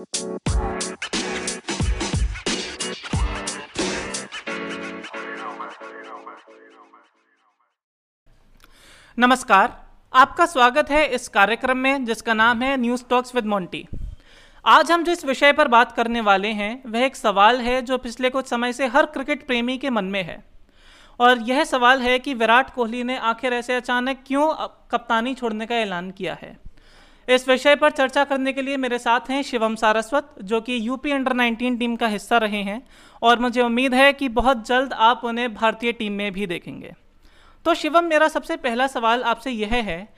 नमस्कार, आपका स्वागत है इस कार्यक्रम में, जिसका नाम है न्यूज़ टॉक्स विद मोंटी आज हम जिस विषय पर बात करने वाले हैं, वह एक सवाल है जो पिछले कुछ समय से हर क्रिकेट प्रेमी के मन में है। और यह सवाल है कि विराट कोहली ने आखिर ऐसे अचानक क्यों कप्तानी छोड़ने का ऐलान किया है? इस विषय पर चर्चा करने के लिए मेरे साथ हैं शिवम सारस्वत, जो कि यूपी अंडर 19 टीम का हिस्सा रहे हैं, और मुझे उम्मीद है कि बहुत जल्द आप उन्हें भारतीय टीम में भी देखेंगे। तो शिवम, मेरा सबसे पहला सवाल आपसे यह है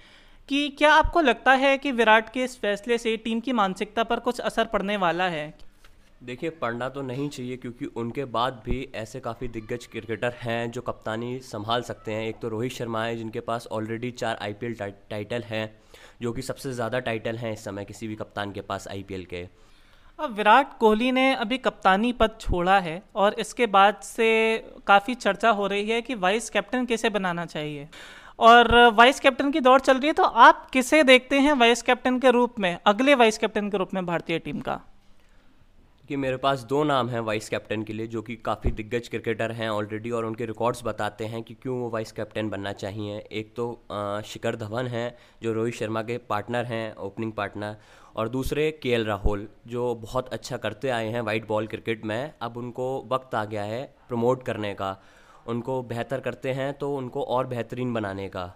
कि क्या आपको लगता है कि विराट के इस फैसले से टीम की मानसिकता पर कुछ असर पड़ने वाला है? देखिए पढ़ना तो नहीं चाहिए, क्योंकि उनके बाद भी ऐसे काफ़ी दिग्गज क्रिकेटर हैं जो कप्तानी संभाल सकते हैं। एक तो रोहित शर्मा है, जिनके पास ऑलरेडी चार आईपीएल टाइटल हैं। जो कि सबसे ज़्यादा टाइटल हैं इस समय किसी भी कप्तान के पास आईपीएल के। अब विराट कोहली ने अभी कप्तानी पद छोड़ा है और इसके बाद से काफ़ी चर्चा हो रही है कि वाइस कैप्टन किसे बनाना चाहिए। और वाइस कैप्टन की दौड़ चल रही है तो आप किसे देखते हैं वाइस कैप्टन के रूप में, अगले वाइस कैप्टन के रूप में भारतीय टीम का? कि मेरे पास दो नाम हैं वाइस कैप्टन के लिए, जो कि काफ़ी दिग्गज क्रिकेटर हैं ऑलरेडी और उनके रिकॉर्ड्स बताते हैं कि क्यों वो वाइस कैप्टन बनना चाहिए। एक तो शिखर धवन हैं, जो रोहित शर्मा के पार्टनर हैं ओपनिंग पार्टनर और दूसरे के राहुल, जो बहुत अच्छा करते आए हैं वाइट बॉल क्रिकेट में। अब उनको वक्त आ गया है प्रमोट करने का। उनको बेहतर करते हैं तो उनको और बेहतरीन बनाने का।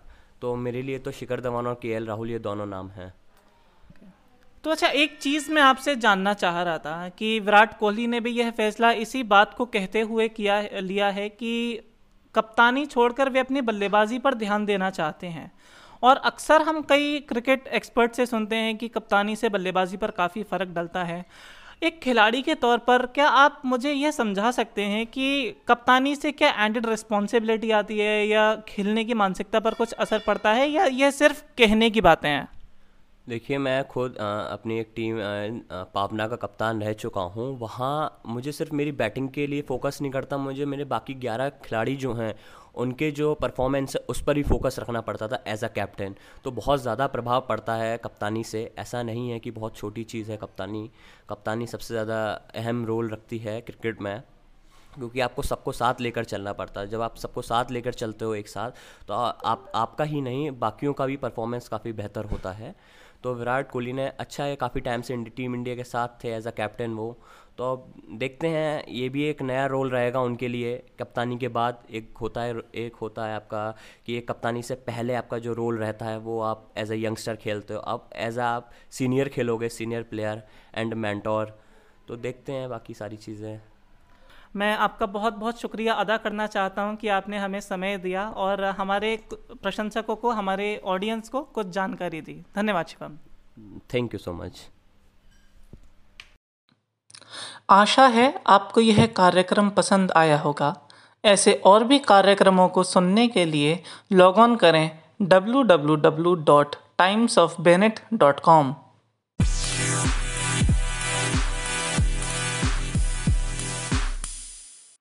तो मेरे लिए तो शिखर धवन और के राहुल ये दोनों नाम हैं। तो अच्छा एक चीज़ मैं आपसे जानना चाह रहा था कि विराट कोहली ने भी यह फैसला इसी बात को कहते हुए किया, लिया है कि कप्तानी छोड़कर वे अपनी बल्लेबाजी पर ध्यान देना चाहते हैं। और अक्सर हम कई क्रिकेट एक्सपर्ट से सुनते हैं कि कप्तानी से बल्लेबाजी पर काफ़ी फ़र्क डलता है। एक खिलाड़ी के तौर पर क्या आप मुझे यह समझा सकते हैं कि कप्तानी से क्या एंडेड रिस्पॉन्सिबिलिटी आती है या खेलने की मानसिकता पर कुछ असर पड़ता है या यह सिर्फ़ कहने की बातें हैं? देखिए, मैं खुद अपनी एक टीम पावना का कप्तान रह चुका हूँ। वहाँ मुझे सिर्फ़ मेरी बैटिंग के लिए फोकस नहीं करता, मुझे मेरे बाकी ग्यारह खिलाड़ी जो हैं, उनके जो परफॉर्मेंस है, उस पर ही फोकस रखना पड़ता था एज अ कैप्टन तो बहुत ज़्यादा प्रभाव पड़ता है कप्तानी से। ऐसा नहीं है कि बहुत छोटी चीज़ है कप्तानी। कप्तानी सबसे ज़्यादा अहम रोल रखती है क्रिकेट में, क्योंकि आपको सबको साथ लेकर चलना पड़ता है। जब आप सबको साथ लेकर चलते हो एक साथ तो आप, आपका ही नहीं, बाकियों का भी परफॉर्मेंस काफ़ी बेहतर होता है। तो विराट कोहली ने अच्छा है, काफ़ी टाइम से टीम इंडिया के साथ थे एज अ कैप्टन वो। तो अब देखते हैं, ये भी एक नया रोल रहेगा उनके लिए। कप्तानी के बाद एक होता है, एक होता है आपका कि एक कप्तानी से पहले आपका जो रोल रहता है, वो आप एज अ यंगस्टर खेलते हो। अब एज आप सीनियर खेलोगे सीनियर प्लेयर एंड मैंटोर तो देखते हैं बाकी सारी चीज़ें। मैं आपका बहुत बहुत शुक्रिया अदा करना चाहता हूँ कि आपने हमें समय दिया और हमारे प्रशंसकों को हमारे ऑडियंस को कुछ जानकारी दी। धन्यवाद Shivam. Thank you so much आशा है आपको यह कार्यक्रम पसंद आया होगा। ऐसे और भी कार्यक्रमों को सुनने के लिए लॉग ऑन करें www.timesofbennett.com